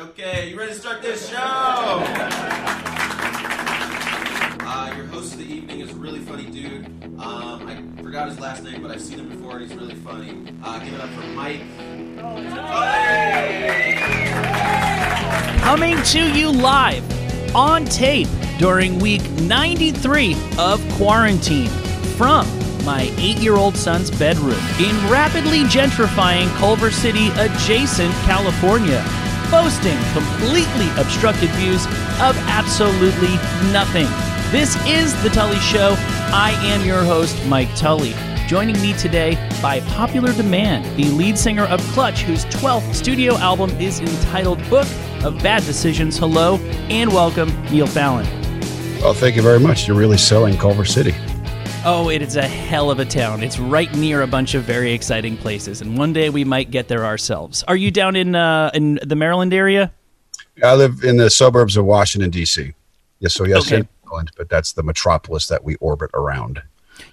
Okay, you ready to start this show? Uh, your host of the evening is a really funny dude. Um, I forgot his last name, but I've seen him before and he's really funny. Uh, give it up for Mike. Coming to you live on tape during week 93 of quarantine from my eight year old son's bedroom in rapidly gentrifying Culver City adjacent California, boasting completely obstructed views of absolutely nothing. This is The Tully Show. I am your host, Mike Tully. Joining me today by popular demand, the lead singer of Clutch, whose 12th studio album is entitled Book of Bad Decisions. Hello and welcome, Neil Fallon. Well, thank you very much. You're really selling Culver City. Oh, it is a hell of a town. It's right near a bunch of very exciting places, and one day we might get there ourselves. Are you down in uh, in the Maryland area? I live in the suburbs of Washington D.C. Yes, so yes, Okay. in Maryland, but that's the metropolis that we orbit around.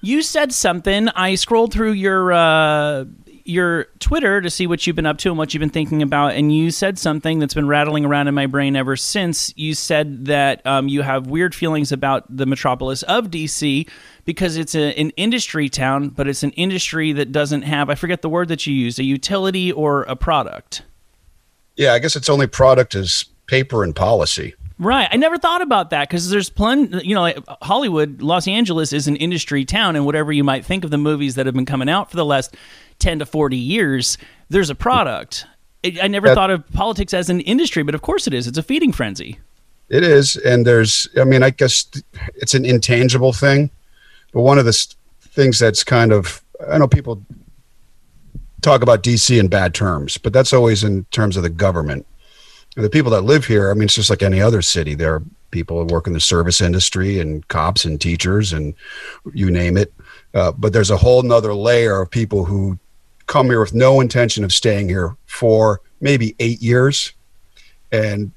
You said something. I scrolled through your uh, your Twitter to see what you've been up to and what you've been thinking about, and you said something that's been rattling around in my brain ever since. You said that um, you have weird feelings about the metropolis of DC because it's a, an industry town, but it's an industry that doesn't have I forget the word that you used a utility or a product. Yeah, I guess its only product is paper and policy. Right. I never thought about that because there's plenty, you know, like Hollywood, Los Angeles is an industry town, and whatever you might think of the movies that have been coming out for the last 10 to 40 years, there's a product. I never That- thought of politics as an industry, but of course it is. It's a feeding frenzy. It is, and there's, I mean, I guess it's an intangible thing, but one of the things that's kind of, I know people talk about DC in bad terms, but that's always in terms of the government. And the people that live here, I mean, it's just like any other city. There are people who work in the service industry and cops and teachers and you name it. Uh, but there's a whole nother layer of people who come here with no intention of staying here for maybe eight years. And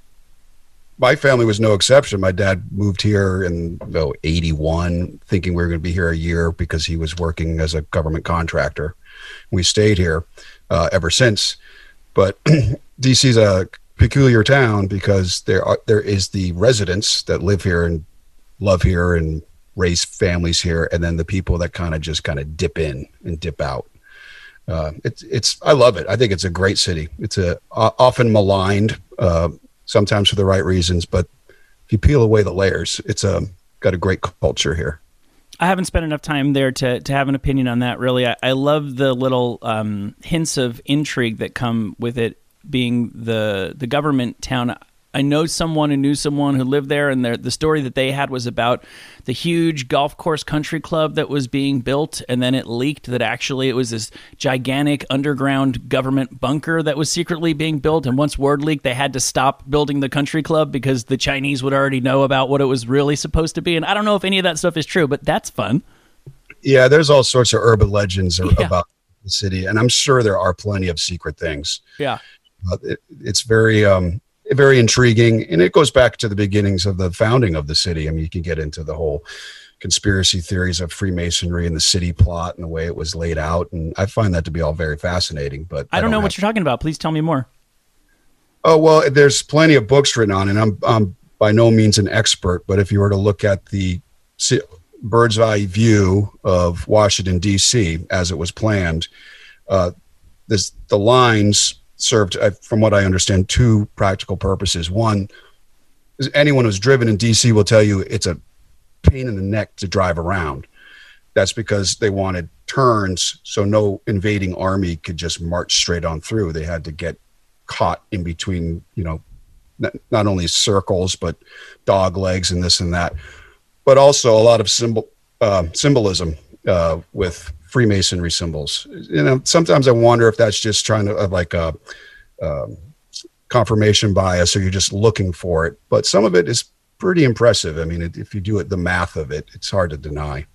my family was no exception. My dad moved here in oh, 81, thinking we were going to be here a year because he was working as a government contractor. We stayed here uh, ever since. But DC's a peculiar town because there are there is the residents that live here and love here and raise families here, and then the people that kind of just kind of dip in and dip out. Uh, it's it's I love it. I think it's a great city. It's a o- often maligned, uh, sometimes for the right reasons, but if you peel away the layers, it's a got a great culture here. I haven't spent enough time there to, to have an opinion on that, really. I, I love the little um, hints of intrigue that come with it being the, the government town. I know someone who knew someone who lived there, and the story that they had was about the huge golf course country club that was being built, and then it leaked that actually it was this gigantic underground government bunker that was secretly being built. And once word leaked, they had to stop building the country club because the Chinese would already know about what it was really supposed to be. And I don't know if any of that stuff is true, but that's fun. Yeah, there's all sorts of urban legends Yeah. about the city, and I'm sure there are plenty of secret things. Yeah. Uh, it, it's very um, very intriguing, and it goes back to the beginnings of the founding of the city. I mean, you can get into the whole conspiracy theories of Freemasonry and the city plot and the way it was laid out, and I find that to be all very fascinating. But I don't know have- what you're talking about. Please tell me more. Oh well, there's plenty of books written on, it. and I'm I'm by no means an expert, but if you were to look at the bird's eye view of Washington D.C. as it was planned, uh, this the lines served, uh, from what I understand, two practical purposes. One anyone who's driven in D.C. will tell you it's a pain in the neck to drive around. That's because they wanted turns so no invading army could just march straight on through. They had to get caught in between, you know, not, only circles but dog legs and this and that, but also a lot of symbol uh, symbolism uh, with Freemasonry symbols. You know, sometimes I wonder if that's just trying to uh, like a um, confirmation bias, or you're just looking for it. But some of it is pretty impressive. I mean, it, if you do it, the math of it, it's hard to deny.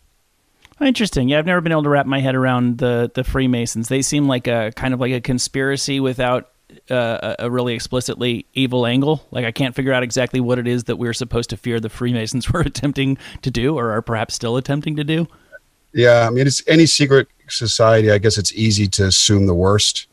Interesting. Yeah, I've never been able to wrap my head around the the Freemasons. They seem like a kind of like a conspiracy without uh, a really explicitly evil angle. Like I can't figure out exactly what it is that we're supposed to fear the Freemasons were attempting to do, or are perhaps still attempting to do. Yeah, I mean, it's any secret society. I guess it's easy to assume the worst.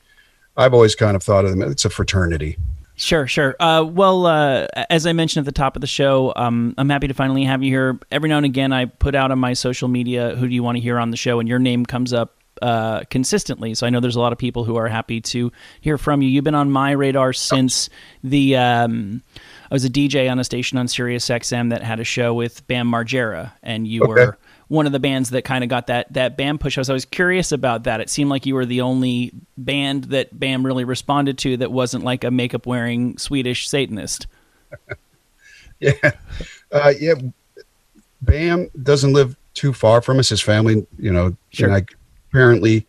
I've always kind of thought of them. It's a fraternity. Sure, sure. Uh, well, uh, as I mentioned at the top of the show, um, I'm happy to finally have you here. Every now and again, I put out on my social media, "Who do you want to hear on the show?" and your name comes up uh, consistently. So I know there's a lot of people who are happy to hear from you. You've been on my radar since the. Um, I was a DJ on a station on Sirius XM that had a show with Bam Margera, and you okay. were one of the bands that kind of got that that Bam push. I was, I was curious about that. It seemed like you were the only band that Bam really responded to that wasn't like a makeup wearing Swedish Satanist. yeah, uh, yeah. Bam doesn't live too far from us. His family, you know, sure. like apparently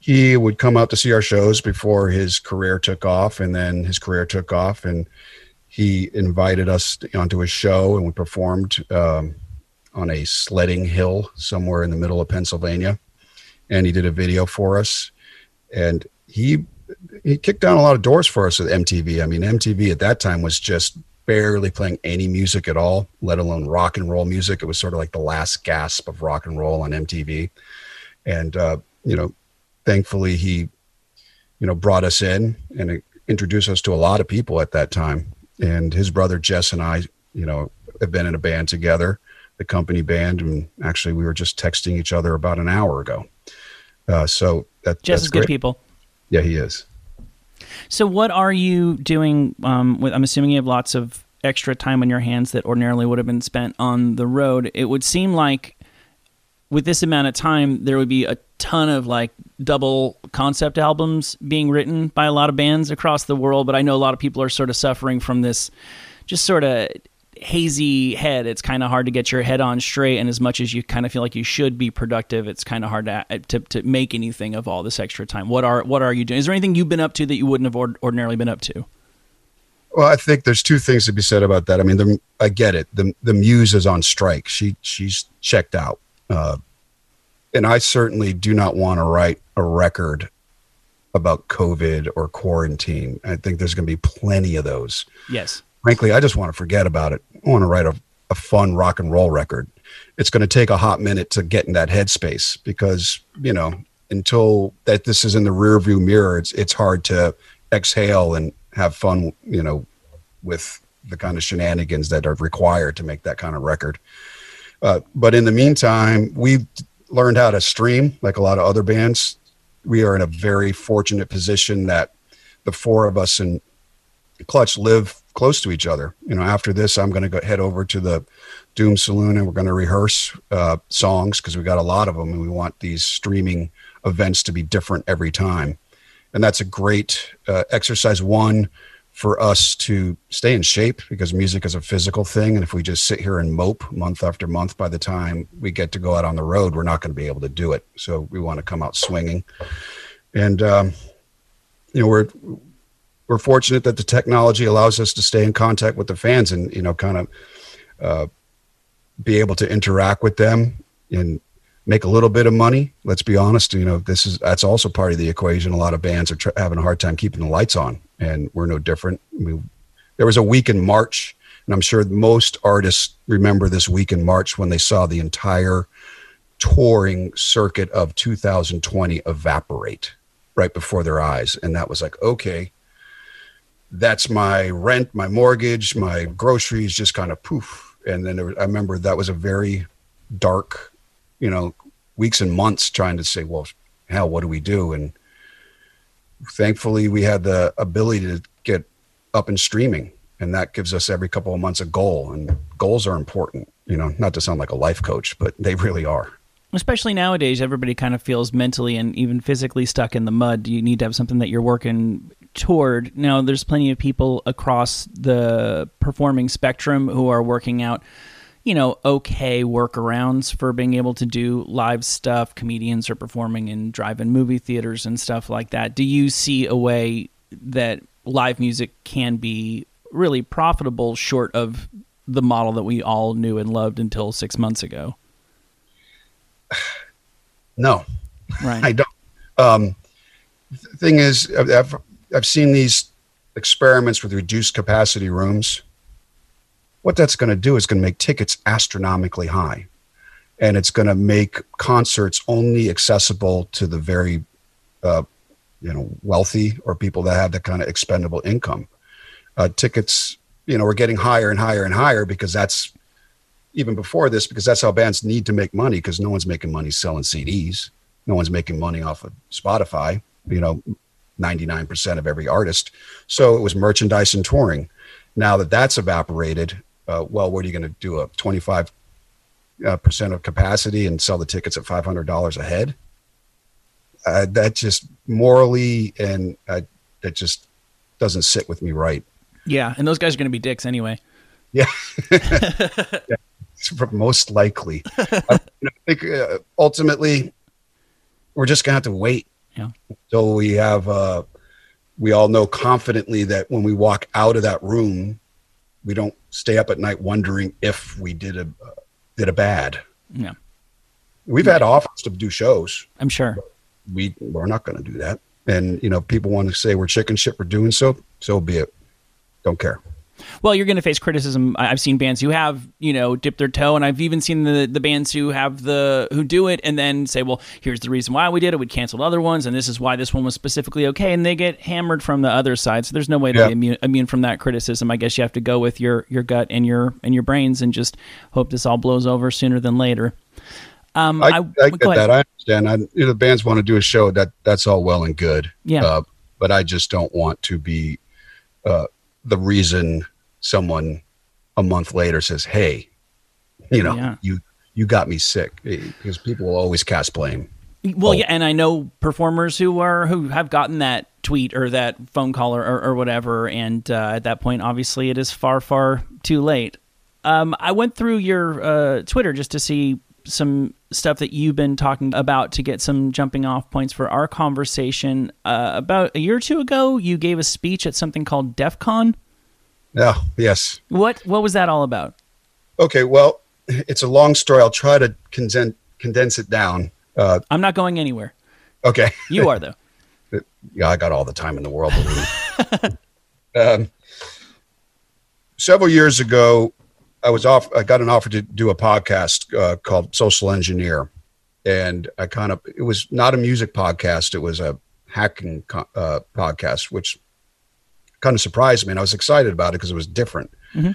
he would come out to see our shows before his career took off, and then his career took off, and he invited us onto his show, and we performed um, on a sledding hill somewhere in the middle of Pennsylvania, and he did a video for us, and he he kicked down a lot of doors for us with MTV. I mean, MTV at that time was just barely playing any music at all, let alone rock and roll music. It was sort of like the last gasp of rock and roll on MTV and uh, you know, thankfully he, you know, brought us in and introduced us to a lot of people at that time. And his brother Jess and I, you know, have been in a band together, the company band, and actually we were just texting each other about an hour ago. Uh, so that, Jess is good people. Yeah, he is. So what are you doing? Um, with, I'm assuming you have lots of extra time on your hands that ordinarily would have been spent on the road. It would seem like with this amount of time, there would be a ton of like double concept albums being written by a lot of bands across the world. But I know a lot of people are sort of suffering from this just sort of hazy head. It's kind of hard to get your head on straight. And as much as you kind of feel like you should be productive, it's kind of hard to, to, to make anything of all this extra time. What are, what are you doing? Is there anything you've been up to that you wouldn't have ordinarily been up to? Well, I think there's two things to be said about that. I mean, the, I get it. The the muse is on strike. She she's checked out. Uh, and I certainly do not want to write a record about COVID or quarantine. I think there's going to be plenty of those. Yes. Frankly, I just want to forget about it. I want to write a, a fun rock and roll record. It's going to take a hot minute to get in that headspace because, you know, until that this is in the rear view mirror, it's it's hard to exhale and have fun, you know, with the kind of shenanigans that are required to make that kind of record. Uh, but in the meantime, we've learned how to stream like a lot of other bands. We are in a very fortunate position that the four of us in Clutch live close to each other. You know, after this, I'm going to go head over to the Doom Saloon and we're going to rehearse uh, songs because we got a lot of them and we want these streaming events to be different every time. And that's a great uh, exercise. One, for us to stay in shape because music is a physical thing. And if we just sit here and mope month after month, by the time we get to go out on the road, we're not going to be able to do it. So we want to come out swinging. And, um, you know, we're, we're fortunate that the technology allows us to stay in contact with the fans and, you know, kind of uh, be able to interact with them and make a little bit of money. Let's be honest. You know, this is, that's also part of the equation. A lot of bands are tr- having a hard time keeping the lights on and we're no different. We, there was a week in March, and I'm sure most artists remember this week in March when they saw the entire touring circuit of 2020 evaporate right before their eyes. And that was like, okay, that's my rent, my mortgage, my groceries just kind of poof. And then I remember that was a very dark, you know, weeks and months trying to say, well, hell, what do we do? And thankfully we had the ability to get up and streaming and that gives us every couple of months a goal and goals are important you know not to sound like a life coach but they really are especially nowadays everybody kind of feels mentally and even physically stuck in the mud you need to have something that you're working toward now there's plenty of people across the performing spectrum who are working out you know, okay workarounds for being able to do live stuff. Comedians are performing in drive-in movie theaters and stuff like that. Do you see a way that live music can be really profitable short of the model that we all knew and loved until six months ago? No, right. I don't. Um, the thing is, I've, seen these experiments with reduced capacity rooms what that's going to do is going to make tickets astronomically high and it's going to make concerts only accessible to the very uh, you know wealthy or people that have that kind of expendable income uh, tickets, you know, were getting higher and higher and higher because that's even before this because that's how bands need to make money because no one's making money selling CDs. No one's making money off of Spotify. You know, 99% of every artist. So it was merchandise and touring. Now that that's evaporated, uh, well, what are you going to do? A 25 uh, percent of capacity and sell the tickets at $500 a head? Uh, that just morally and uh, that just doesn't sit with me right. Yeah, and those guys are going to be dicks anyway. Yeah, yeah most likely. I think uh, ultimately we're just gonna have to wait. Yeah. So we have, uh, we all know confidently that when we walk out of that room, we don't stay up at night wondering if we did a uh, did a bad. Yeah. We've had offers to do shows. I'm sure. We we're not going to do that. And you know, people want to say we're chicken shit for doing so. So be it. Don't care. Well, you're going to face criticism. I've seen bands who have, you know, dipped their toe, and I've even seen the the bands who have the who do it and then say, "Well, here's the reason why we did it. We canceled other ones, and this is why this one was specifically okay." And they get hammered from the other side. So there's no way to yeah. be immune, immune from that criticism. I guess you have to go with your your gut and your and your brains, and just hope this all blows over sooner than later. Um, I, I, I get that. I understand. I, you know, the bands want to do a show. That that's all well and good. Yeah. Uh, but I just don't want to be uh, the reason someone a month later says, "Hey, you know, yeah. you you got me sick," because people will always cast blame. Well, oh. yeah, and I know performers who are who have gotten that tweet or that phone call or, or, or whatever, and uh, at that point, obviously, it is far, far too late. Um, I went through your uh, Twitter just to see some stuff that you've been talking about to get some jumping off points for our conversation. Uh, about a year or two ago, you gave a speech at something called DEF CON. Yeah. Yes. What What was that all about? Okay. Well, it's a long story. I'll try to condense condense it down. Uh, I'm not going anywhere. Okay. You are though. yeah, I got all the time in the world. um, several years ago, I was off. I got an offer to do a podcast uh, called Social Engineer, and I kind of it was not a music podcast. It was a hacking uh, podcast, which kind of surprised me and I was excited about it because it was different. Mm-hmm.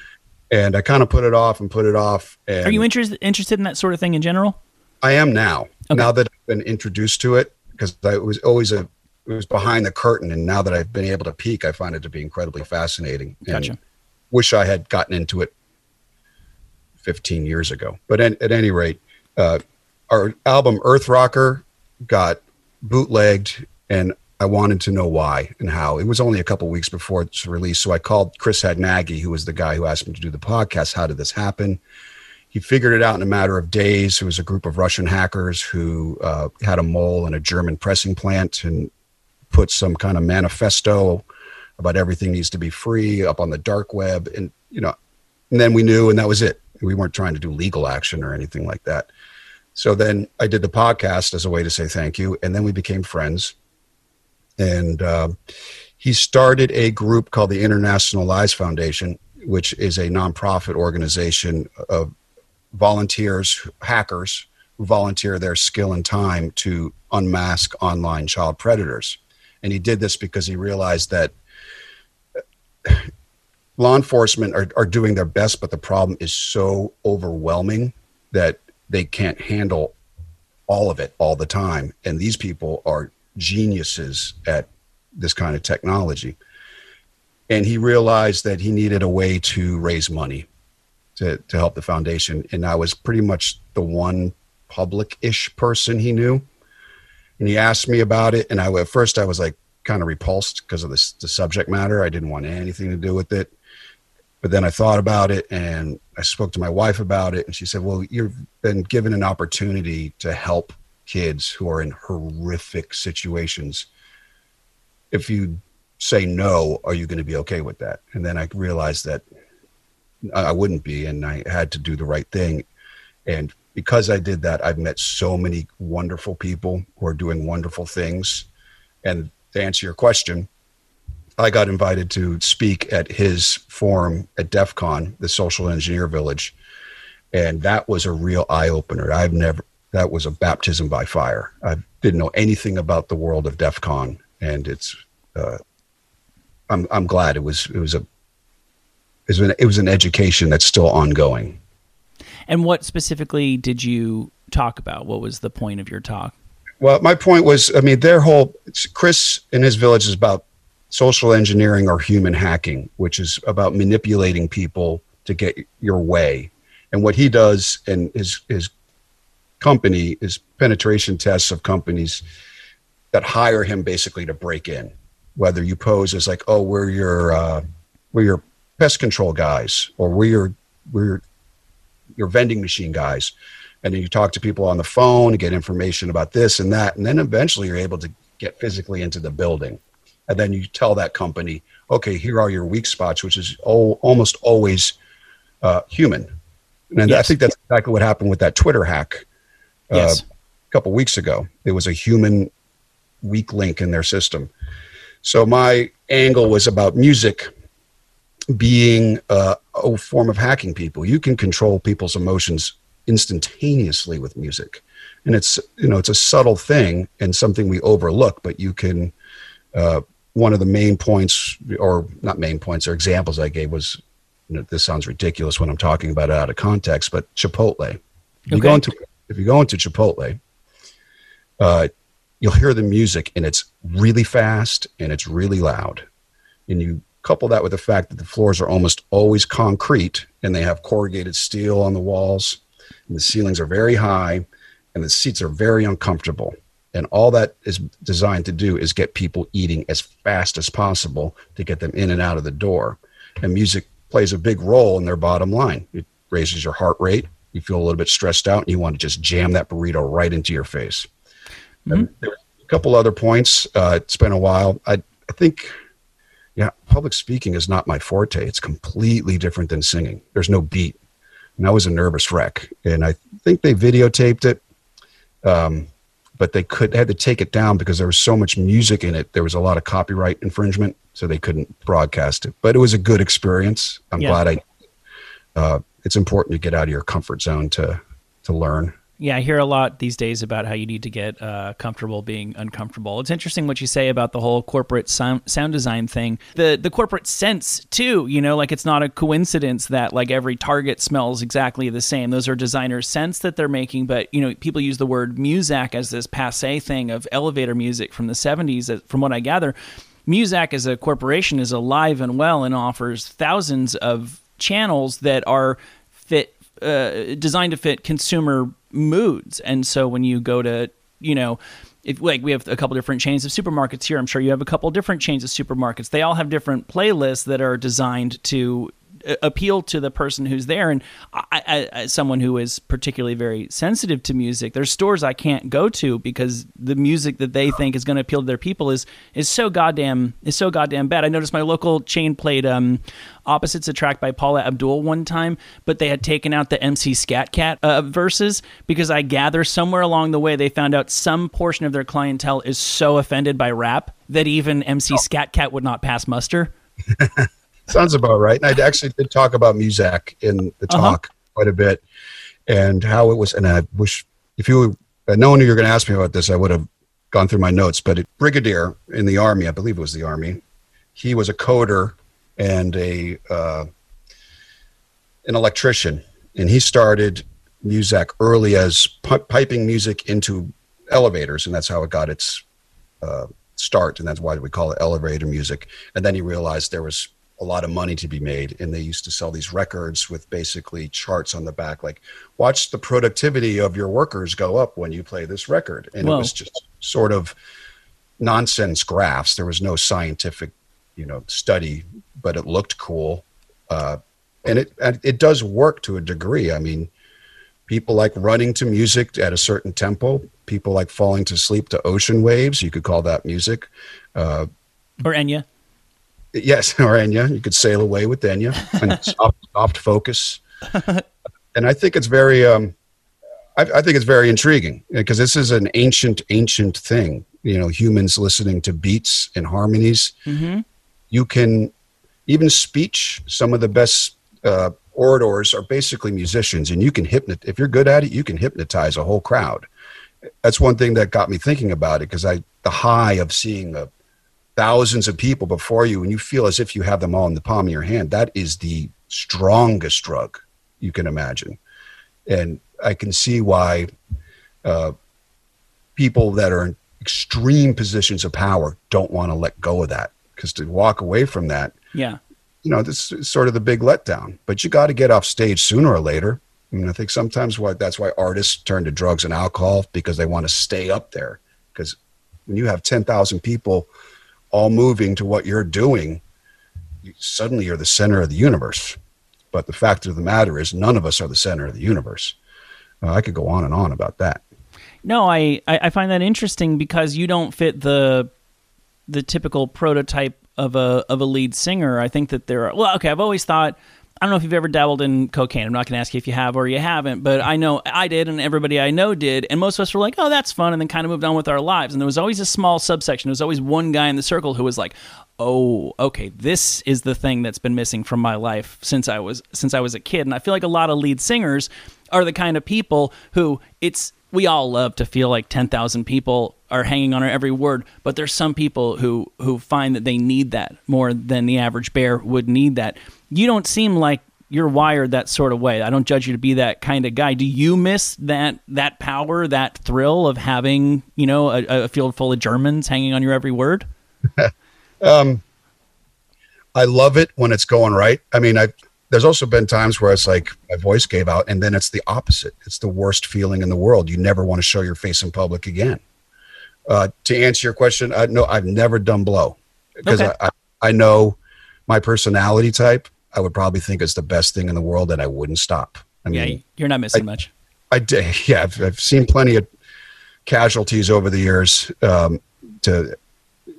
And I kind of put it off and put it off. Are you interested interested in that sort of thing in general? I am now. Okay. Now that I've been introduced to it, because I was always a it was behind the curtain, and now that I've been able to peek, I find it to be incredibly fascinating. Gotcha. wish I had gotten into it 15 years ago. But at, at any rate, uh, our album Earth Rocker got bootlegged, and I wanted to know why and how. It was only a couple weeks before its release, so I called Chris Hadnagy, who was the guy who asked me to do the podcast. How did this happen? He figured it out in a matter of days. It was a group of Russian hackers who uh, had a mole in a German pressing plant and put some kind of manifesto about everything needs to be free up on the dark web, and you know, and then we knew, and that was it. We weren't trying to do legal action or anything like that. So then I did the podcast as a way to say thank you, and then we became friends and uh, he started a group called the Innocent Lives Foundation, which is a nonprofit organization of volunteers, hackers who volunteer their skill and time to unmask online child predators. And he did this because he realized that law enforcement are, are doing their best, but the problem is so overwhelming that they can't handle all of it all the time. And these people are geniuses at this kind of technology. And he realized that he needed a way to raise money to, to help the foundation. And I was pretty much the one public ish person he knew. And he asked me about it. And I, at first, I was like kind of repulsed because of this, the subject matter. I didn't want anything to do with it. But then I thought about it and I spoke to my wife about it. And she said, Well, you've been given an opportunity to help kids who are in horrific situations if you say no are you going to be okay with that? And then i realized that i wouldn't be and i had to do the right thing. And because i did that i've met so many wonderful people who are doing wonderful things. And to answer your question i got invited to speak at his forum at def con the social engineer village. And that was a real eye-opener. I've never that was a baptism by fire. I didn't know anything about the world of DEF CON, and it's uh, I'm I'm glad it was it was a is an, it was an education that's still ongoing. And what specifically did you talk about? What was the point of your talk? Well, my point was, I mean, their whole Chris in his village is about social engineering or human hacking, which is about manipulating people to get your way. And what he does and his his company is penetration tests of companies that hire him basically to break in. Whether you pose as like, oh, we're your uh, we're your pest control guys, or we're your we're your, vending machine guys, and then you talk to people on the phone to get information about this and that, and then eventually you're able to get physically into the building, and then you tell that company, okay, here are your weak spots, which is oh, almost always uh, human, and yes. I think that's exactly what happened with that Twitter hack. Uh, a couple weeks ago, it was a human weak link in their system. So my angle was about music being uh, a form of hacking people. You can control people's emotions instantaneously with music, and it's you know it's a subtle thing and something we overlook. But you can. Uh, one of the main points, or not main points, or examples I gave was, you know, this sounds ridiculous when I'm talking about it out of context, but Chipotle. Okay. you go into if you go into Chipotle, uh, you'll hear the music and it's really fast and it's really loud, and you Couple that with the fact that the floors are almost always concrete and they have corrugated steel on the walls, and the ceilings are very high, and the seats are very uncomfortable. And all that is designed to do is get people eating as fast as possible to get them in and out of the door. And music plays a big role in their bottom line. It raises your heart rate. You feel a little bit stressed out and you want to just jam that burrito right into your face. Mm-hmm. a couple other points. Uh, it's been a while. I, I think yeah, public speaking is not my forte. It's completely different than singing. There's no beat. And I was a nervous wreck. And I think they videotaped it, um, but they could had to take it down because there was so much music in it. There was a lot of copyright infringement, so they couldn't broadcast it. But it was a good experience. I'm yeah. glad I. Uh, it's important to get out of your comfort zone to to learn. Yeah, I hear a lot these days about how you need to get uh, comfortable being uncomfortable. It's interesting what you say about the whole corporate sound, sound design thing. The the corporate sense too. You know, like it's not a coincidence that like every Target smells exactly the same. Those are designers' sense that they're making. But you know, people use the word Muzak as this passe thing of elevator music from the '70s. From what I gather, Muzak as a corporation is alive and well and offers thousands of channels that are fit uh, designed to fit consumer moods. And so when you go to, you know, if like we have a couple different chains of supermarkets here, I'm sure you have a couple different chains of supermarkets. They all have different playlists that are designed to appeal to the person who's there. And I, I, as someone who is particularly very sensitive to music, there's stores I can't go to because the music that they think is going to appeal to their people is is so goddamn is so goddamn bad. I noticed my local chain played um, "Opposites Attract" by Paula Abdul one time, but they had taken out the MC Scat Cat uh, verses because I gather somewhere along the way they found out some portion of their clientele is so offended by rap that even MC Scat Cat would not pass muster. Sounds about right. And I actually did talk about Muzak in the uh-huh. talk uh-huh. quite a bit and how it was. And I wish if you had known you were going to ask me about this, I would have gone through my notes. But it, Brigadier in the Army, I believe it was the Army, he was a coder and a uh, an electrician. And he started Muzak early as piping music into elevators. And that's how it got its uh, start. And that's why we call it elevator music. And then he realized there was a lot of money to be made and they used to sell these records with basically charts on the back like watch the productivity of your workers go up when you play this record. And Whoa. it was just sort of nonsense graphs. There was no scientific you know study but it looked cool. Uh, and it it does work to a degree. I mean people like running to music at a certain tempo. People like falling to sleep to ocean waves. You could call that music. Uh, or enya Yes, or Enya. You could sail away with Enya and soft, soft focus. and I think it's very, um, I, I think it's very intriguing because this is an ancient, ancient thing. You know, humans listening to beats and harmonies. Mm-hmm. You can even speech. Some of the best uh, orators are basically musicians, and you can hypnotize. If you're good at it, you can hypnotize a whole crowd. That's one thing that got me thinking about it because I the high of seeing a thousands of people before you and you feel as if you have them all in the palm of your hand, that is the strongest drug you can imagine. And I can see why uh, people that are in extreme positions of power don't want to let go of that because to walk away from that, yeah, you know, this is sort of the big letdown. But you got to get off stage sooner or later. I mean, I think sometimes why that's why artists turn to drugs and alcohol because they want to stay up there. Because when you have ten thousand people all moving to what you're doing, you, suddenly you're the center of the universe. But the fact of the matter is, none of us are the center of the universe. Uh, I could go on and on about that. No, I, I find that interesting because you don't fit the the typical prototype of a of a lead singer. I think that there are well, okay, I've always thought I don't know if you've ever dabbled in cocaine. I'm not going to ask you if you have or you haven't, but I know I did and everybody I know did. And most of us were like, oh, that's fun. And then kind of moved on with our lives. And there was always a small subsection. There was always one guy in the circle who was like, oh, okay, this is the thing that's been missing from my life since I was since I was a kid. And I feel like a lot of lead singers are the kind of people who it's we all love to feel like 10,000 people are hanging on our every word, but there's some people who who find that they need that more than the average bear would need that. You don't seem like you're wired that sort of way. I don't judge you to be that kind of guy. Do you miss that that power, that thrill of having, you know, a, a field full of Germans hanging on your every word? um, I love it when it's going right. I mean, I there's also been times where it's like my voice gave out and then it's the opposite it's the worst feeling in the world you never want to show your face in public again uh, to answer your question I, no i've never done blow because okay. I, I, I know my personality type i would probably think it's the best thing in the world and i wouldn't stop i mean yeah, you're not missing I, much i did yeah I've, I've, seen plenty of casualties over the years um, to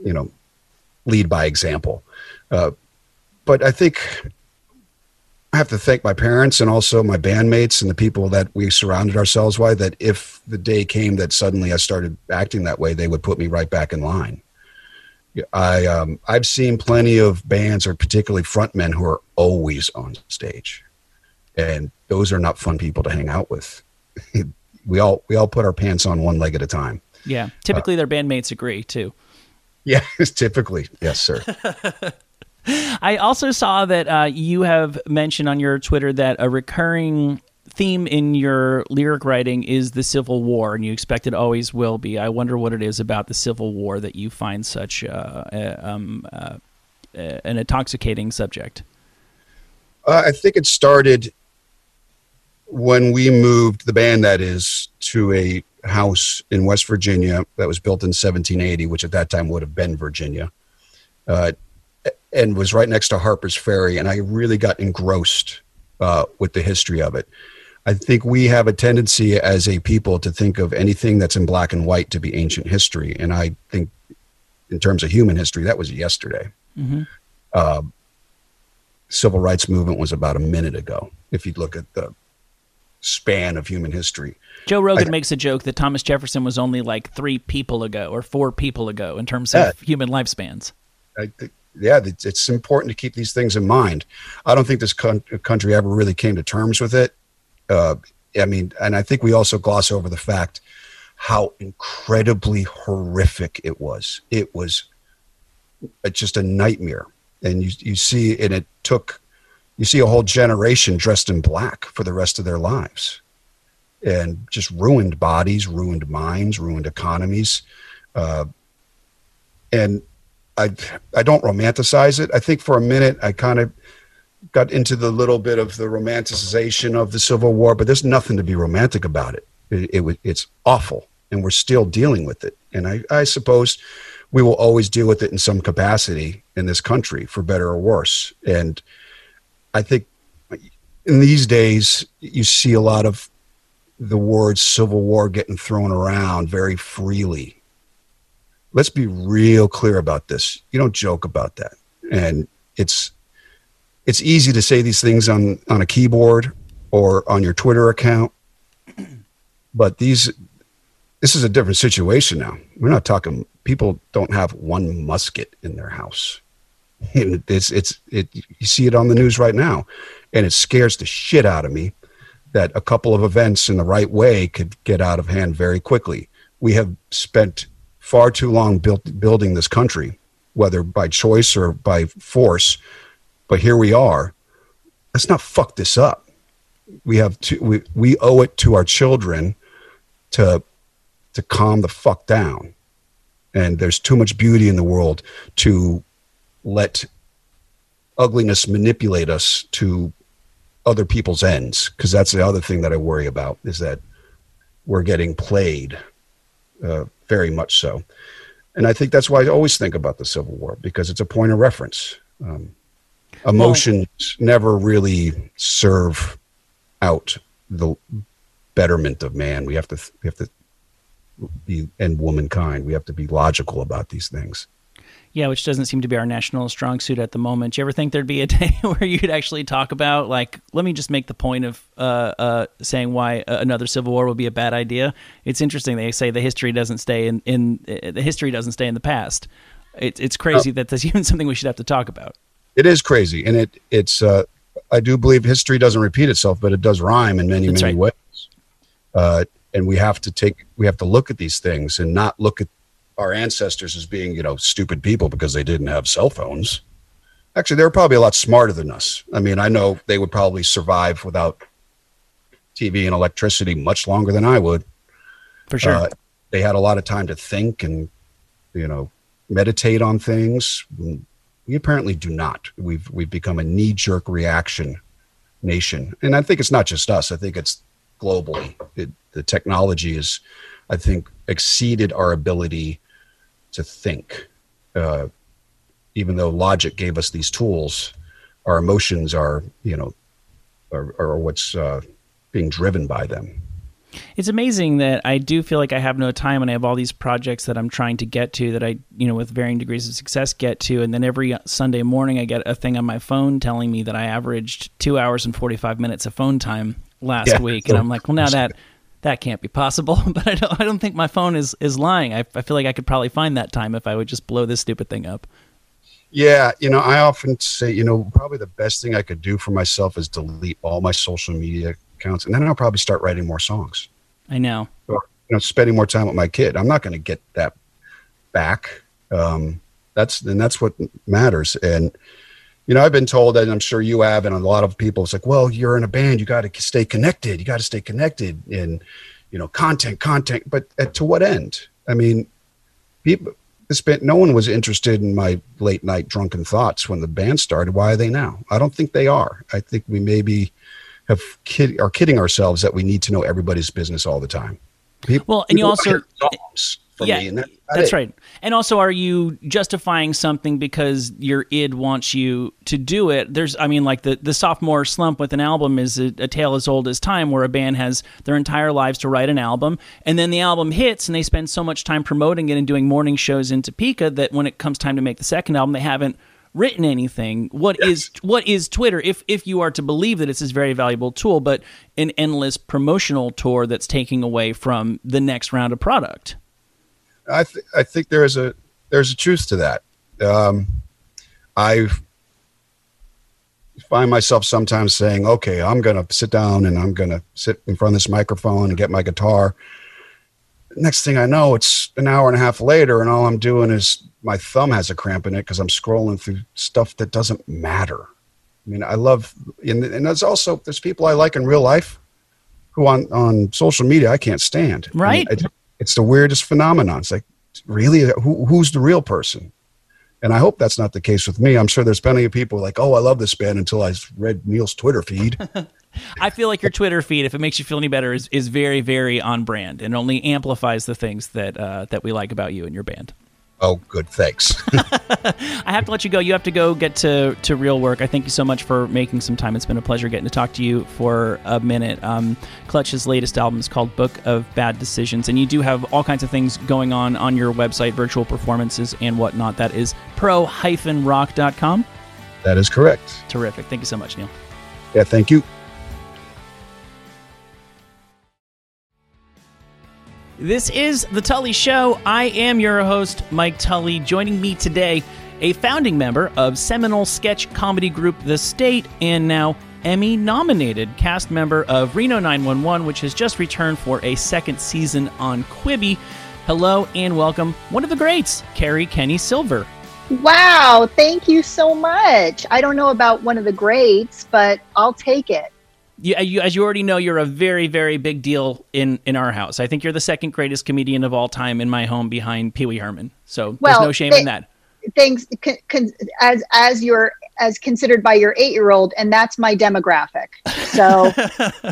you know lead by example uh, but i think I have to thank my parents and also my bandmates and the people that we surrounded ourselves with. That if the day came that suddenly I started acting that way, they would put me right back in line. I um, I've seen plenty of bands, or particularly frontmen, who are always on stage, and those are not fun people to hang out with. we all we all put our pants on one leg at a time. Yeah, typically uh, their bandmates agree too. Yeah, typically, yes, sir. I also saw that uh, you have mentioned on your Twitter that a recurring theme in your lyric writing is the Civil War, and you expect it always will be. I wonder what it is about the Civil War that you find such uh, uh, um, uh, an intoxicating subject. Uh, I think it started when we moved the band, that is, to a house in West Virginia that was built in 1780, which at that time would have been Virginia. Uh, and was right next to Harper's Ferry, and I really got engrossed uh, with the history of it. I think we have a tendency as a people to think of anything that's in black and white to be ancient history, and I think, in terms of human history, that was yesterday. Mm-hmm. Uh, civil rights movement was about a minute ago. If you look at the span of human history, Joe Rogan I, makes a joke that Thomas Jefferson was only like three people ago or four people ago in terms of human lifespans. I think yeah, it's important to keep these things in mind. I don't think this country ever really came to terms with it. Uh, I mean, and I think we also gloss over the fact how incredibly horrific it was. It was just a nightmare, and you you see, and it took you see a whole generation dressed in black for the rest of their lives, and just ruined bodies, ruined minds, ruined economies, uh, and I I don't romanticize it. I think for a minute I kind of got into the little bit of the romanticization of the Civil War, but there's nothing to be romantic about it. It, it it's awful, and we're still dealing with it. And I, I suppose we will always deal with it in some capacity in this country, for better or worse. And I think in these days you see a lot of the words Civil War getting thrown around very freely let's be real clear about this. You don't joke about that. And it's it's easy to say these things on on a keyboard or on your Twitter account, but these this is a different situation now. We're not talking people don't have one musket in their house. It's it's it you see it on the news right now and it scares the shit out of me that a couple of events in the right way could get out of hand very quickly. We have spent far too long built, building this country whether by choice or by force. But here we are. Let's not fuck this up. We have to. We we owe it to our children to to calm the fuck down. And there's too much beauty in the world to let ugliness manipulate us to other people's ends because that's the other thing that I worry about is that we're getting played uh, very much so. And I think that's why I always think about the Civil War because it's a point of reference. Um, emotions well, never really serve out the betterment of man. We have to we have to be and womankind. We have to be logical about these things. Yeah, which doesn't seem to be our national strong suit at the moment. Do you ever think there'd be a day where you'd actually talk about, like, let me just make the point of uh, uh, saying why another civil war would be a bad idea? It's interesting. They say the history doesn't stay in, in uh, the history doesn't stay in the past. It, it's crazy that that's even something we should have to talk about. It is crazy, and it it's. Uh, I do believe history doesn't repeat itself, but it does rhyme in many that's many right. ways. Uh, and we have to take we have to look at these things and not look at our ancestors as being, you know, stupid people because they didn't have cell phones. Actually, they were probably a lot smarter than us. I mean, I know they would probably survive without TV and electricity much longer than I would. For sure. Uh, they had a lot of time to think and, you know, meditate on things. We apparently do not. We've we've become a knee jerk reaction nation, and I think it's not just us. I think it's globally. It, the technology is, I think, exceeded our ability to think. Uh, even though logic gave us these tools, our emotions are, you know, are, are what's uh, being driven by them. It's amazing that I do feel like I have no time and I have all these projects that I'm trying to get to that I, you know, with varying degrees of success get to. And then every Sunday morning I get a thing on my phone telling me that I averaged two hours and 45 minutes of phone time last yeah, week. And I'm like, well, now that that can't be possible. But I don't, I don't think my phone is, is lying. I, I feel like I could probably find that time if I would just blow this stupid thing up. Yeah, you know, I often say, you know, probably the best thing I could do for myself is delete all my social media accounts, and then I'll probably start writing more songs. I know. Or, you know, spending more time with my kid. I'm not going to get that back. Um, that's and that's what matters. And you know, I've been told, and I'm sure you have, and a lot of people, it's like, well, you're in a band, you got to stay connected, you got to stay connected, and you know, content, content, but at, to what end? I mean, people, band, no one was interested in my late night drunken thoughts when the band started. Why are they now? I don't think they are. I think we maybe have kid, are kidding ourselves that we need to know everybody's business all the time. People, well, and you also for yeah, me. And that, that's it. right. And also, are you justifying something because your id wants you to do it? There's, I mean, like the, the sophomore slump with an album is a, a, tale as old as time, where a band has their entire lives to write an album, and then the album hits, and they spend so much time promoting it and doing morning shows in Topeka that when it comes time to make the second album, they haven't written anything. What yes. is what is Twitter? If if you are to believe that it's this very valuable tool, but an endless promotional tour that's taking away from the next round of product. I th- I think there is a there's a truth to that. Um, I find myself sometimes saying, "Okay, I'm going to sit down and I'm going to sit in front of this microphone and get my guitar." Next thing I know, it's an hour and a half later, and all I'm doing is my thumb has a cramp in it because I'm scrolling through stuff that doesn't matter. I mean, I love, and, and there's also there's people I like in real life who on on social media I can't stand. Right. I mean, it's the weirdest phenomenon. It's like, really, Who, who's the real person? And I hope that's not the case with me. I'm sure there's plenty of people like, oh, I love this band until I read Neil's Twitter feed. I feel like your Twitter feed, if it makes you feel any better, is, is very, very on brand and only amplifies the things that uh, that we like about you and your band. Oh, good. Thanks. I have to let you go. You have to go get to, to real work. I thank you so much for making some time. It's been a pleasure getting to talk to you for a minute. Um, Clutch's latest album is called Book of Bad Decisions, and you do have all kinds of things going on on your website, virtual performances and whatnot. That is pro-rock.com. That is correct. Terrific. Thank you so much, Neil. Yeah, thank you. This is The Tully Show. I am your host, Mike Tully. Joining me today, a founding member of seminal sketch comedy group The State, and now Emmy nominated cast member of Reno 911, which has just returned for a second season on Quibi. Hello and welcome, one of the greats, Kerri Kenney Silver. Wow, thank you so much. I don't know about one of the greats, but I'll take it. You, you, as you already know, you're a very, very big deal in, in our house. I think you're the second greatest comedian of all time in my home behind Pee Wee Herman. So Well, there's no shame they- in that. Thanks con, con, as as your as considered by your eight year old, and that's my demographic. So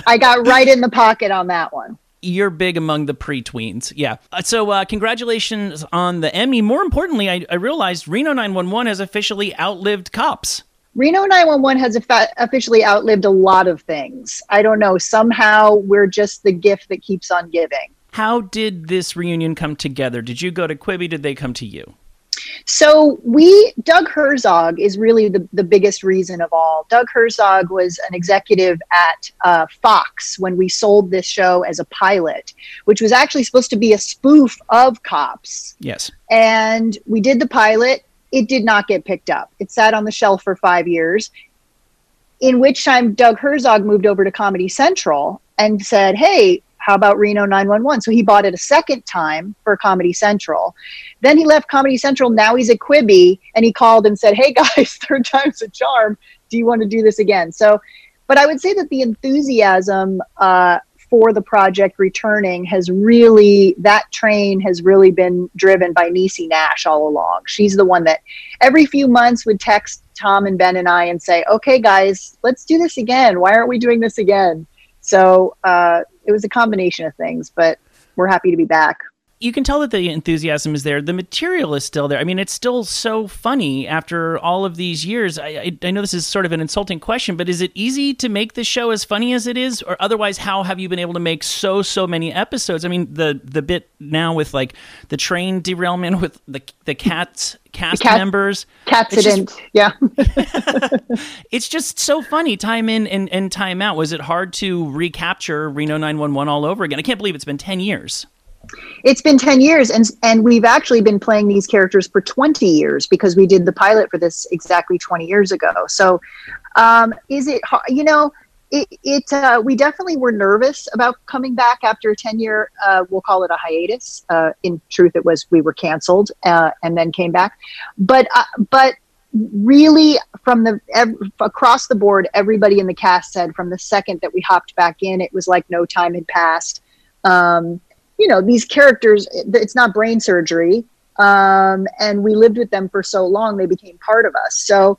I got right in the pocket on that one. You're big among the pre-tweens. Yeah. Uh, So uh, congratulations on the Emmy. More importantly, I, I realized Reno 911 has officially outlived cops. Reno 911 has officially outlived a lot of things. I don't know. Somehow we're just the gift that keeps on giving. How did this reunion come together? Did you go to Quibi? Did they come to you? So we, Doug Herzog is really the, the biggest reason of all. Doug Herzog was an executive at uh, Fox when we sold this show as a pilot, which was actually supposed to be a spoof of Cops. Yes. And we did the pilot. It did not get picked up. It sat on the shelf for five years. In which time, Doug Herzog moved over to Comedy Central and said, Hey, how about Reno 911? So he bought it a second time for Comedy Central. Then he left Comedy Central. Now he's at Quibi and he called and said, Hey guys, third time's a charm. Do you want to do this again? So, but I would say that the enthusiasm uh, for the project returning has really, that train has really been driven by Niecy Nash all along. She's the one that every few months would text Tom and Ben and I and say, Okay, guys, let's do this again. Why aren't we doing this again? So uh, it was a combination of things, but we're happy to be back. You can tell that the enthusiasm is there. The material is still there. I mean, it's still so funny after all of these years. I, I, I know this is sort of an insulting question, but is it easy to make the show as funny as it is, or otherwise, how have you been able to make so so many episodes? I mean, the the bit now with like the train derailment with the the cats cast cat- members. Catsident, yeah. It's just so funny, time in and, and time out. Was it hard to recapture Reno 911 all over again? I can't believe it's been 10 years. It's been 10 years and and we've actually been playing these characters for 20 years because we did the pilot for this exactly 20 years ago. So um is it you know it, it uh, we definitely were nervous about coming back after a 10 year uh, we'll call it a hiatus uh, in truth it was we were canceled uh, and then came back but uh, but really from the ev- across the board everybody in the cast said from the second that we hopped back in it was like no time had passed um, you know these characters it's not brain surgery um, and we lived with them for so long they became part of us so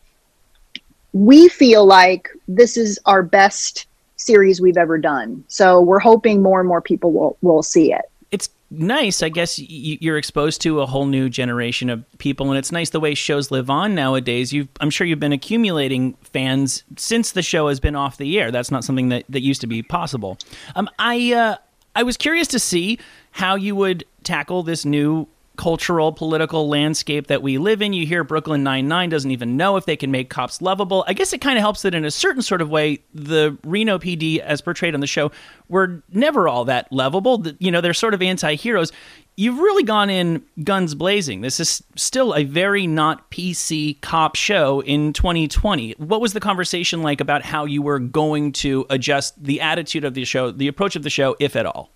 we feel like this is our best series we've ever done so we're hoping more and more people will will see it It's nice, I guess you're exposed to a whole new generation of people, and it's nice the way shows live on nowadays. You've, I'm sure you've been accumulating fans since the show has been off the air. That's not something that, that used to be possible. Um, I, uh, I was curious to see how you would tackle this new cultural political landscape that we live in. You hear Brooklyn Nine-Nine doesn't even know if they can make cops lovable. I guess it kind of helps that in a certain sort of way, the Reno PD, as portrayed on the show, were never all that lovable. You know, they're sort of anti-heroes. You've really gone in guns blazing. This is still a very not PC cop show in 2020. What was the conversation like about how you were going to adjust the attitude of the show, the approach of the show, if at all?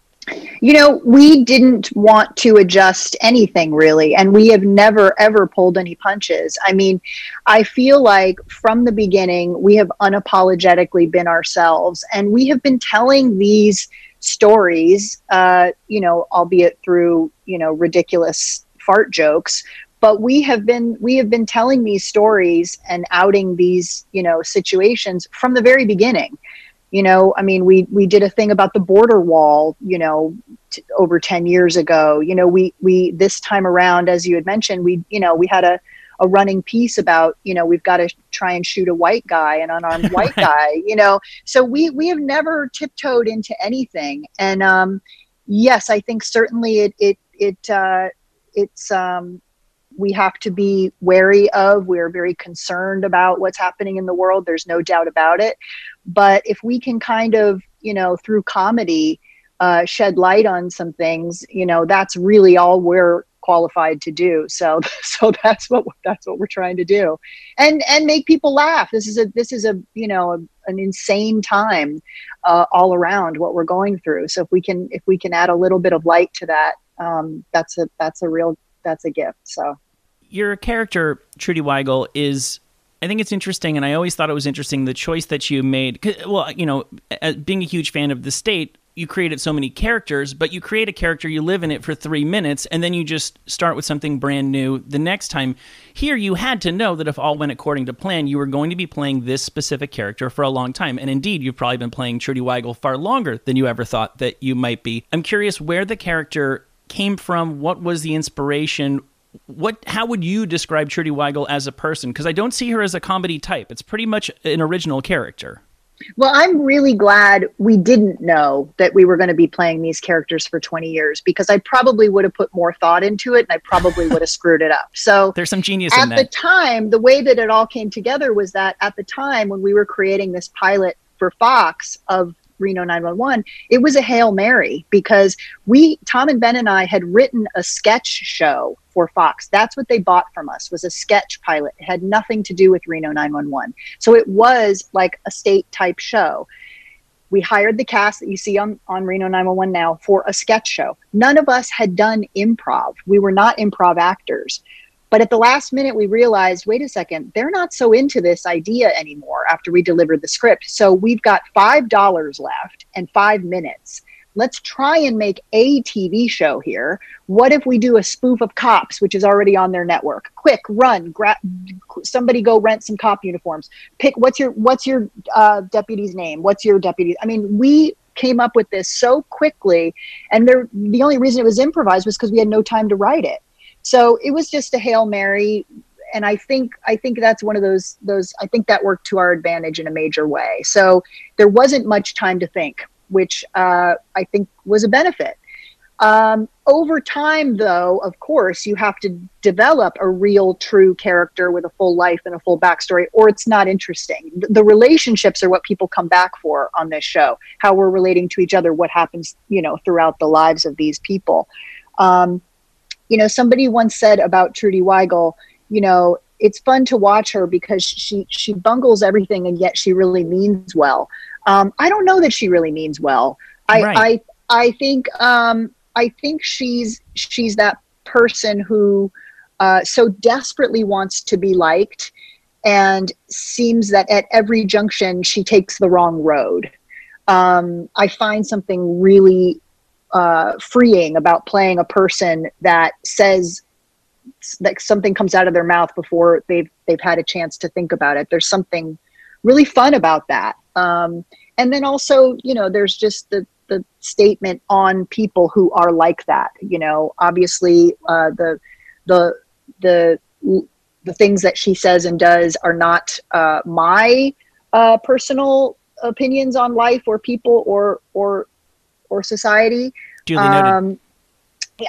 You know, we didn't want to adjust anything really, and we have never ever pulled any punches. I mean, I feel like from the beginning, we have unapologetically been ourselves, and we have been telling these stories, uh, you know, albeit through, you know, ridiculous fart jokes. But we have been we have been telling these stories and outing these, you know, situations from the very beginning you know i mean we we did a thing about the border wall you know t- over 10 years ago you know we we this time around as you had mentioned we you know we had a a running piece about you know we've got to try and shoot a white guy an unarmed white guy you know? So we we have never tiptoed into anything. And um yes i think certainly it it it uh it's um we have to be wary of we're very concerned about what's happening in the world there's no doubt about it. But if we can kind of you know through comedy uh, shed light on some things you know that's really all we're qualified to do. So so that's what that's what we're trying to do. And and make people laugh. This is a this is a you know a, an insane time uh, all around what we're going through. So if we can if we can add a little bit of light to that um, that's a that's a real that's a gift. So. Your character Trudy Wiegel is I think it's interesting, and I always thought it was interesting the choice that you made. Well, you know, being a huge fan of the state, you created so many characters, but you create a character, you live in it for three minutes, and then you just start with something brand new the next time. Here, you had to know that if all went according to plan, you were going to be playing this specific character for a long time. And indeed, you've probably been playing Trudy Wiegel far longer than you ever thought that you might be. I'm curious where the character came from. What was the inspiration? What? How would you describe Trudy Wiegel as a person? Because I don't see her as a comedy type. It's pretty much an original character. Well, I'm really glad we didn't know that we were going to be playing these characters for 20 years because I probably would have put more thought into it and I probably would have screwed it up. So there's some genius at in that. the time, the way that it all came together was that at the time when we were creating this pilot for Fox of Reno 911, it was a Hail Mary because we, Tom and Ben and I, had written a sketch show for Fox. That's what they bought from us was a sketch pilot. It had nothing to do with Reno 911. So it was like a state type show. We hired the cast that you see on, on Reno 911 now for a sketch show. None of us had done improv. We were not improv actors. But at the last minute, we realized wait a second, they're not so into this idea anymore after we delivered the script. So we've got $5 left and five minutes. Let's try and make a TV show here. What if we do a spoof of cops, which is already on their network? Quick, run, grab somebody, go rent some cop uniforms. Pick what's your what's your uh, deputy's name? What's your deputy? I mean, we came up with this so quickly, and there the only reason it was improvised was because we had no time to write it. So it was just a hail mary, and I think I think that's one of those those I think that worked to our advantage in a major way. So there wasn't much time to think, which uh, I think was a benefit. Um, over time, though, of course, you have to develop a real, true character with a full life and a full backstory, or it's not interesting. The relationships are what people come back for on this show. How we're relating to each other, what happens, you know, throughout the lives of these people. Um, you know, somebody once said about Trudy Wiegel, you know, it's fun to watch her because she she bungles everything and yet she really means well. Um, I don't know that she really means well. I right. I I think um, I think she's she's that person who uh, so desperately wants to be liked and seems that at every junction she takes the wrong road. Um, I find something really uh, freeing about playing a person that says that something comes out of their mouth before they've they've had a chance to think about it. There's something really fun about that. Um, and then also, you know, there's just the the statement on people who are like that. You know, obviously, uh, the the the the things that she says and does are not uh, my uh, personal opinions on life or people or or or society. Duly noted. Um,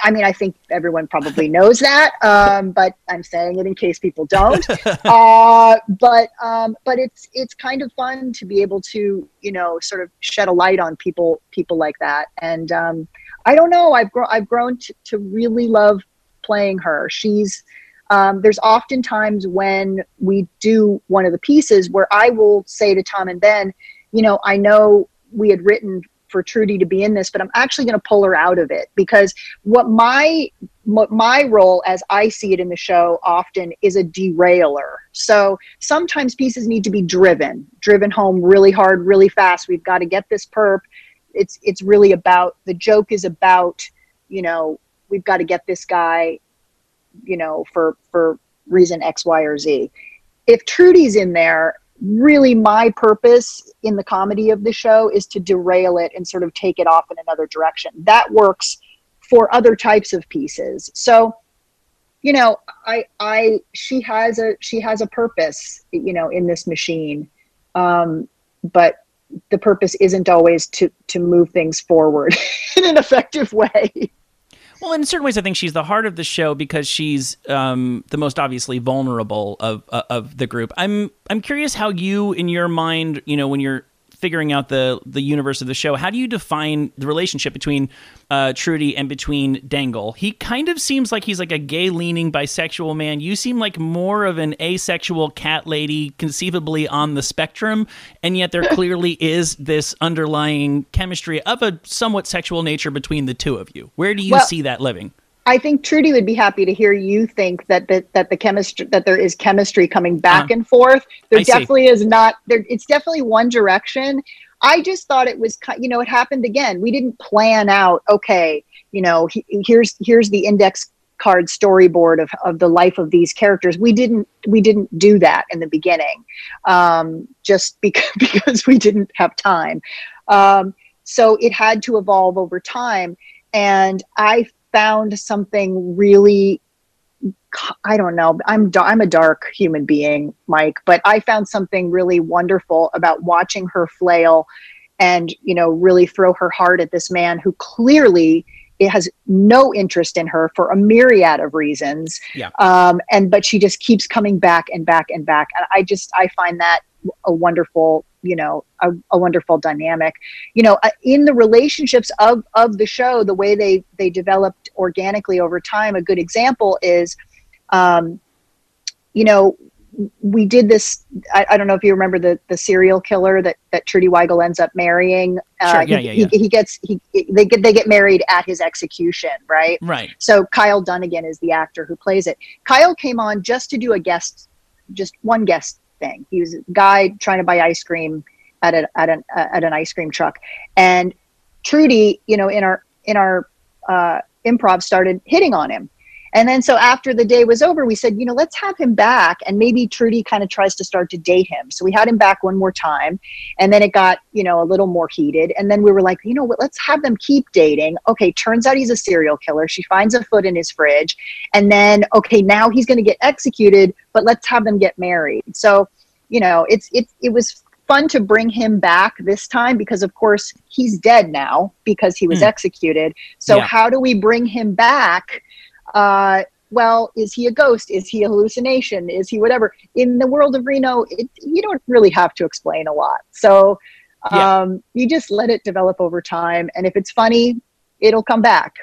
I mean, I think everyone probably knows that, um, but I'm saying it in case people don't. uh, but um, but it's it's kind of fun to be able to you know sort of shed a light on people people like that. And um, I don't know, I've grown I've grown to, to really love playing her. She's um, there's often times when we do one of the pieces where I will say to Tom and Ben, you know, I know we had written for Trudy to be in this, but I'm actually going to pull her out of it because what my what my role as I see it in the show often is a derailer. So sometimes pieces need to be driven, driven home really hard, really fast. We've got to get this perp. It's it's really about the joke is about, you know, we've got to get this guy, you know, for for reason X, Y, or Z. If Trudy's in there really my purpose in the comedy of the show is to derail it and sort of take it off in another direction. That works for other types of pieces. So, you know, I I she has a she has a purpose, you know, in this machine. Um, but the purpose isn't always to to move things forward in an effective way. Well, in certain ways, I think she's the heart of the show because she's um, the most obviously vulnerable of uh, of the group. I'm I'm curious how you, in your mind, you know, when you're figuring out the the universe of the show, how do you define the relationship between uh, Trudy and between Dangle? He kind of seems like he's like a gay leaning bisexual man. You seem like more of an asexual cat lady, conceivably on the spectrum, and yet there clearly is this underlying chemistry of a somewhat sexual nature between the two of you. Where do you well, see that living? I think Trudy would be happy to hear you think that the, that the chemistry that there is chemistry coming back uh, and forth. There I definitely see. is not. There, it's definitely one direction. I just thought it was, you know, it happened again. We didn't plan out. Okay, you know, he, here's here's the index card storyboard of, of the life of these characters. We didn't we didn't do that in the beginning, um, just because because we didn't have time. Um, so it had to evolve over time, and I found something really I don't know. I'm I'm a dark human being, Mike, but I found something really wonderful about watching her flail and, you know, really throw her heart at this man who clearly it has no interest in her for a myriad of reasons. Yeah. Um, and but she just keeps coming back and back and back. And I just I find that a wonderful you know a, a, wonderful dynamic. You know uh, in the relationships of of the show the way they they developed organically over time a good example is um you know we did this I, I don't know if you remember the the serial killer that that Trudy Wiegel ends up marrying. Uh, sure, yeah, he, yeah, yeah. He, he gets he they get they get married at his execution right? Right. So Kyle Dunnigan is the actor who plays it. Kyle came on just to do a guest just one guest thing. He was a guy trying to buy ice cream at a, at an uh, at an ice cream truck, and Trudy, you know, in our in our uh, improv, started hitting on him, and then so after the day was over, we said, you know, let's have him back. And maybe Trudy kind of tries to start to date him. So we had him back one more time. And then it got, you know, a little more heated. And then we were like, you know what, let's have them keep dating. Okay, turns out he's a serial killer. She finds a foot in his fridge. And then, okay, now he's going to get executed, but let's have them get married. So, you know, it's, it, it was fun to bring him back this time because of course he's dead now because he was mm. executed so yeah. how do we bring him back uh, well, is he a ghost? Is he a hallucination? Is he whatever? In the world of Reno, it, you don't really have to explain a lot. So yeah. um, you just let it develop over time. And if it's funny, it'll come back.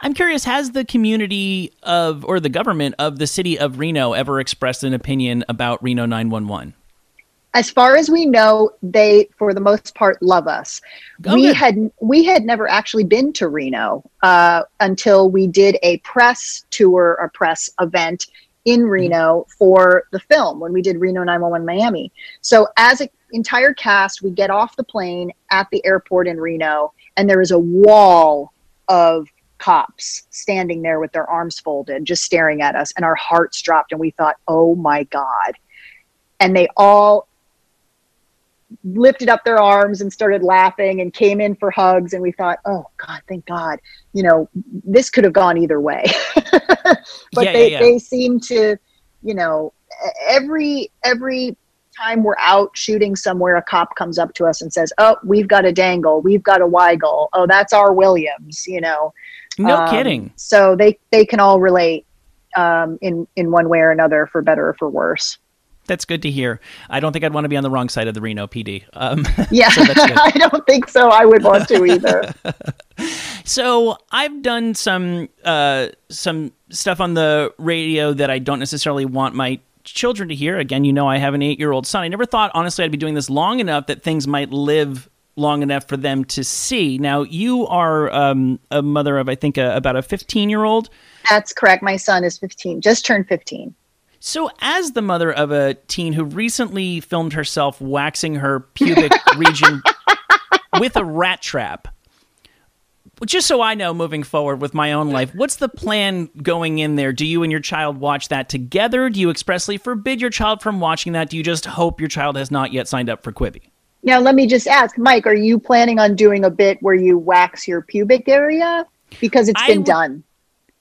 I'm curious, has the community of, or the government of the city of Reno ever expressed an opinion about Reno 911? As far as we know, they for the most part love us. We had we had never actually been to Reno uh, until we did a press tour, a press event in mm-hmm. Reno for the film when we did Reno 911 Miami. So as an entire cast, we get off the plane at the airport in Reno, and there is a wall of cops standing there with their arms folded, just staring at us, and our hearts dropped, and we thought, "Oh my god." And they all lifted up their arms and started laughing and came in for hugs. And we thought oh god thank god you know this could have gone either way. But yeah, they yeah, yeah. they seem to you know every every time we're out shooting somewhere a cop comes up to us and says oh we've got a dangle we've got a wiegel. Oh that's our williams you know. No um, kidding. so they they can all relate um, in in one way or another for better or for worse that's good to hear. I don't think I'd want to be on the wrong side of the Reno PD. Um, yeah, so I don't think so. I would want to either. so I've done some uh, some stuff on the radio that I don't necessarily want my children to hear. Again, you know, I have an eight year old son. I never thought, honestly, I'd be doing this long enough that things might live long enough for them to see. Now, you are um, a mother of, I think, a, about a 15 year old. That's correct. My son is 15, just turned 15. So, as the mother of a teen who recently filmed herself waxing her pubic region with a rat trap, just so I know moving forward with my own life, what's the plan going in there? Do you and your child watch that together? Do you expressly forbid your child from watching that? Do you just hope your child has not yet signed up for Quibi? Now, let me just ask, Mike, are you planning on doing a bit where you wax your pubic area? Because it's been done.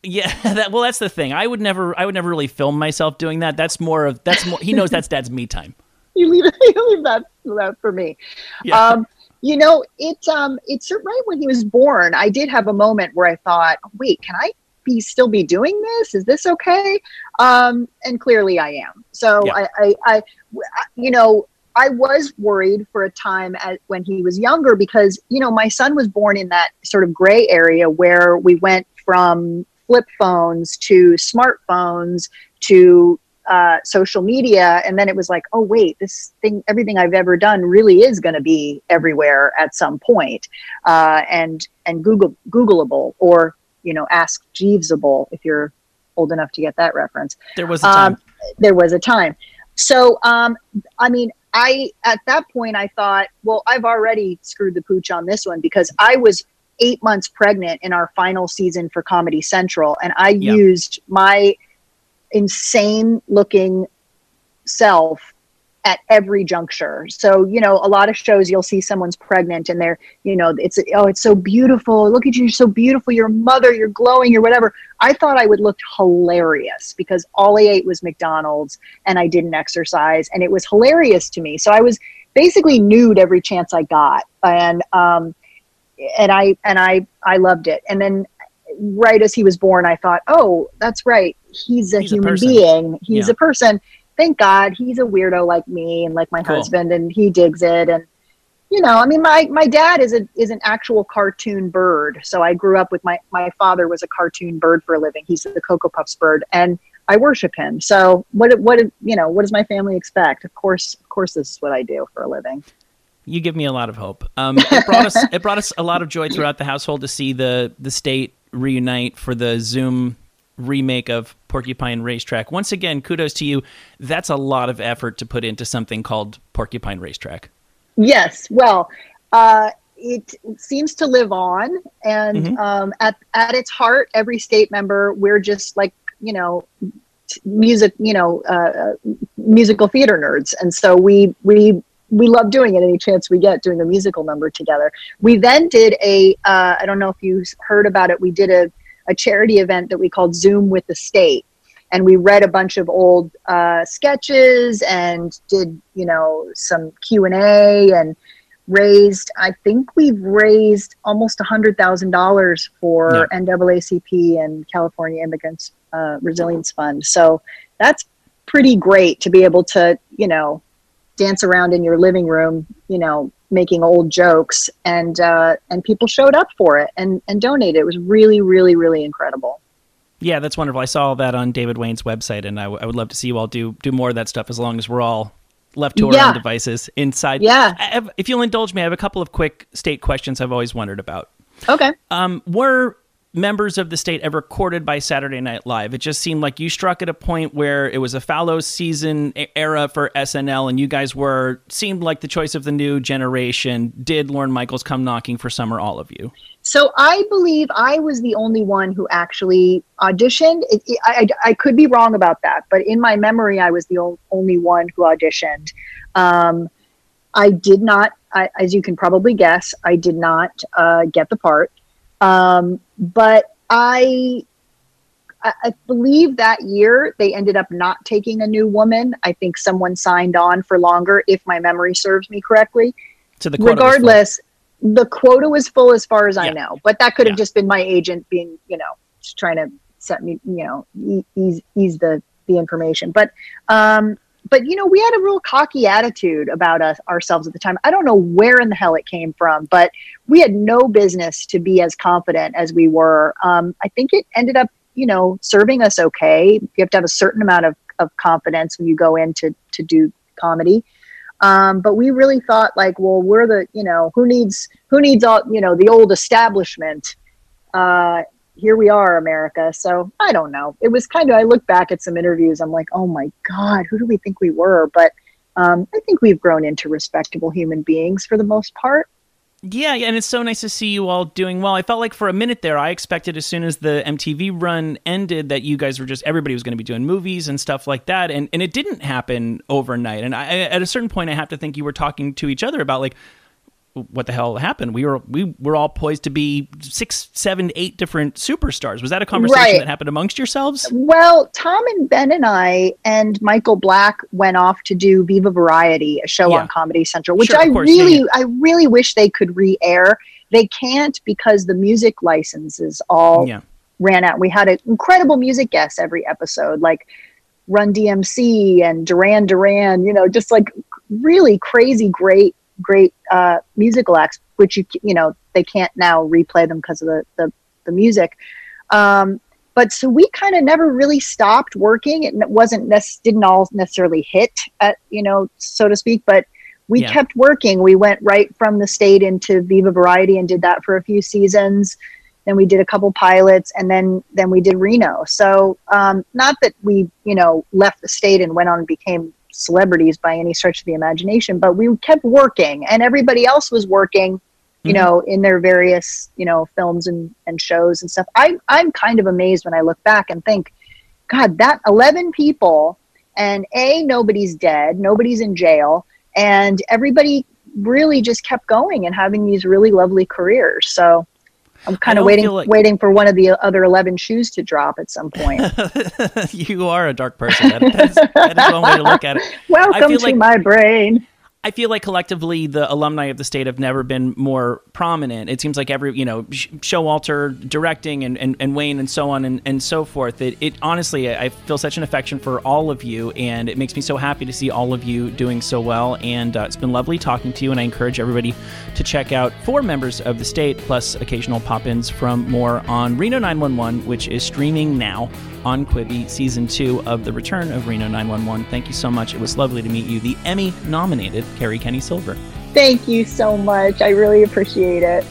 Yeah, that, well, that's the thing. I would never, I would never really film myself doing that. That's more of that's more. He knows that's dad's me time. You leave, you leave that, that for me. Yeah. Um, you know, it's um, it's right when he was born. I did have a moment where I thought, wait, can I be still be doing this? Is this okay? Um, and clearly I am. So yeah. I, I, I, you know, I was worried for a time at, when he was younger because, you know, my son was born in that sort of gray area where we went from flip phones to smartphones to uh, social media and then it was like oh wait this thing everything i've ever done really is going to be everywhere at some point uh, and and google googleable or you know, Ask Jeevesable if you're old enough to get that reference. There was a time. Um, there was a time. So, um, I mean, I at that point I thought, well, I've already screwed the pooch on this one because I was eight months pregnant in our final season for Comedy Central, and I used my insane looking self at every juncture. So, you know, a lot of shows you'll see someone's pregnant and they're, you know, it's oh, it's so beautiful. Look at you, you're so beautiful. You're a mother, you're glowing, you're whatever. I thought I would look hilarious because all I ate was McDonald's and I didn't exercise and it was hilarious to me. So I was basically nude every chance I got. And um and I and I I loved it. And then right as he was born, I thought, "Oh, that's right. He's a He's human person. being. He's Yeah. a person." Thank God he's a weirdo like me and like my Cool. husband and he digs it and you know, I mean my my dad is a is an actual cartoon bird. So I grew up with my my father was a cartoon bird for a living. He's the Cocoa Puffs bird and I worship him. So what what you know, what does my family expect? Of course, of course this is what I do for a living. You give me a lot of hope. Um, it brought us it brought us a lot of joy throughout the household to see the the state reunite for the Zoom remake of Porcupine Racetrack. Once again, kudos to you. That's a lot of effort to put into something called Porcupine Racetrack. Yes. Well, uh, it seems to live on, and Mhm. um, at at its heart, every state member, we're just like you know, t- music, you know, uh, uh, musical theater nerds, and so we we we love doing it any chance we get doing a musical number together. We then did a uh, I don't know if you heard about it. We did a a charity event that we called Zoom with the State and we read a bunch of old uh, sketches and did you know some Q and A and raised. I think we've raised almost a hundred thousand dollars for NAACP and California Immigrants uh, Resilience Fund. So that's pretty great to be able to you know dance around in your living room, you know, making old jokes, and uh, and people showed up for it and and donated. It was really, really, really incredible. Yeah, that's wonderful. I saw all that on David Wain's website, and I, w- I would love to see you all do do more of that stuff as long as we're all left to our Yeah. own devices inside. Yeah. Have, if you'll indulge me, I have a couple of quick state questions I've always wondered about. Okay. Um, were members of the state ever courted by Saturday Night Live? It just seemed like you struck at a point where it was a fallow season era for SNL, and you guys were seemed like the choice of the new generation. Did Lorne Michaels come knocking for some or all of you? So I believe I was the only one who actually auditioned. It, it- I, I, could be wrong about that, but in my memory, I was the only one who auditioned. Um, I did not, I, as you can probably guess, I did not uh, get the part. Um, but I, I, believe that year they ended up not taking a new woman. I think someone signed on for longer, if my memory serves me correctly. To the quota regardless the quota was full as far as i know. But that could have Yeah. just been my agent being you know just trying to set me you know ease, ease the the information. But um but you know we had a real cocky attitude about us ourselves at the time. I don't know where in the hell it came from but we had no business to be as confident as we were. Um, i think it ended up you know serving us okay. You have to have a certain amount of, of confidence when you go in to, to do comedy. Um, but we really thought like well we're the you know who needs who needs all you know the old establishment? Uh, here we are america so i don't know it was kind of i look back at some interviews i'm like oh my god who do we think we were but um, i think we've grown into respectable human beings for the most part Yeah, and it's so nice to see you all doing well. I felt like for a minute there, I expected as soon as the MTV run ended that you guys were just everybody was going to be doing movies and stuff like that, and and it didn't happen overnight. And I, at a certain point, I have to think you were talking to each other about like what the hell happened. We were we were all poised to be six, seven, eight different superstars. Was that a conversation Right. that happened amongst yourselves? Well, Tom and Ben and I and Michael Black went off to do Viva Variety, a show Yeah. on Comedy Central, which Sure, I course, really, yeah. I really wish they could re-air. They can't because the music licenses all ran out. We had an incredible music guest every episode, like Run DMC and Duran Duran. You know, just like really crazy, great, great uh, musical acts, which you you know they can't now replay them because of the the, the music. Um, but so we kind of never really stopped working. It wasn't nec- didn't all necessarily hit at you know so to speak, but we Yeah. kept working. We went right from the state into Viva Variety and did that for a few seasons. then we did a couple pilots, and then then we did Reno. So um, not that we you know left the state and went on and became celebrities by any stretch of the imagination, but we kept working, and everybody else was working you Mhm. know, in their various, you know, films and, and shows and stuff. I, I'm kind of amazed when I look back and think, God, that 11 people, and A, nobody's dead, nobody's in jail, and everybody really just kept going and having these really lovely careers. So I'm kind of waiting, like- waiting for one of the other 11 shoes to drop at some point. you are a dark person. That, that, is, that is one way to look at it. Welcome to like- my brain. I feel like collectively the alumni of the state have never been more prominent. It seems like every, you know, Sh- Showalter directing and, and, and Wain and so on and, and so forth. It, it honestly, I feel such an affection for all of you, and it makes me so happy to see all of you doing so well. And uh, it's been lovely talking to you, and I encourage everybody to check out four members of the state, plus occasional pop ins from more on Reno 911, which is streaming now on Quibi, season two of The Return of Reno 911. Thank you so much. It was lovely to meet you, the Emmy nominated Kerri Kenney Silver. Thank you so much. I really appreciate it.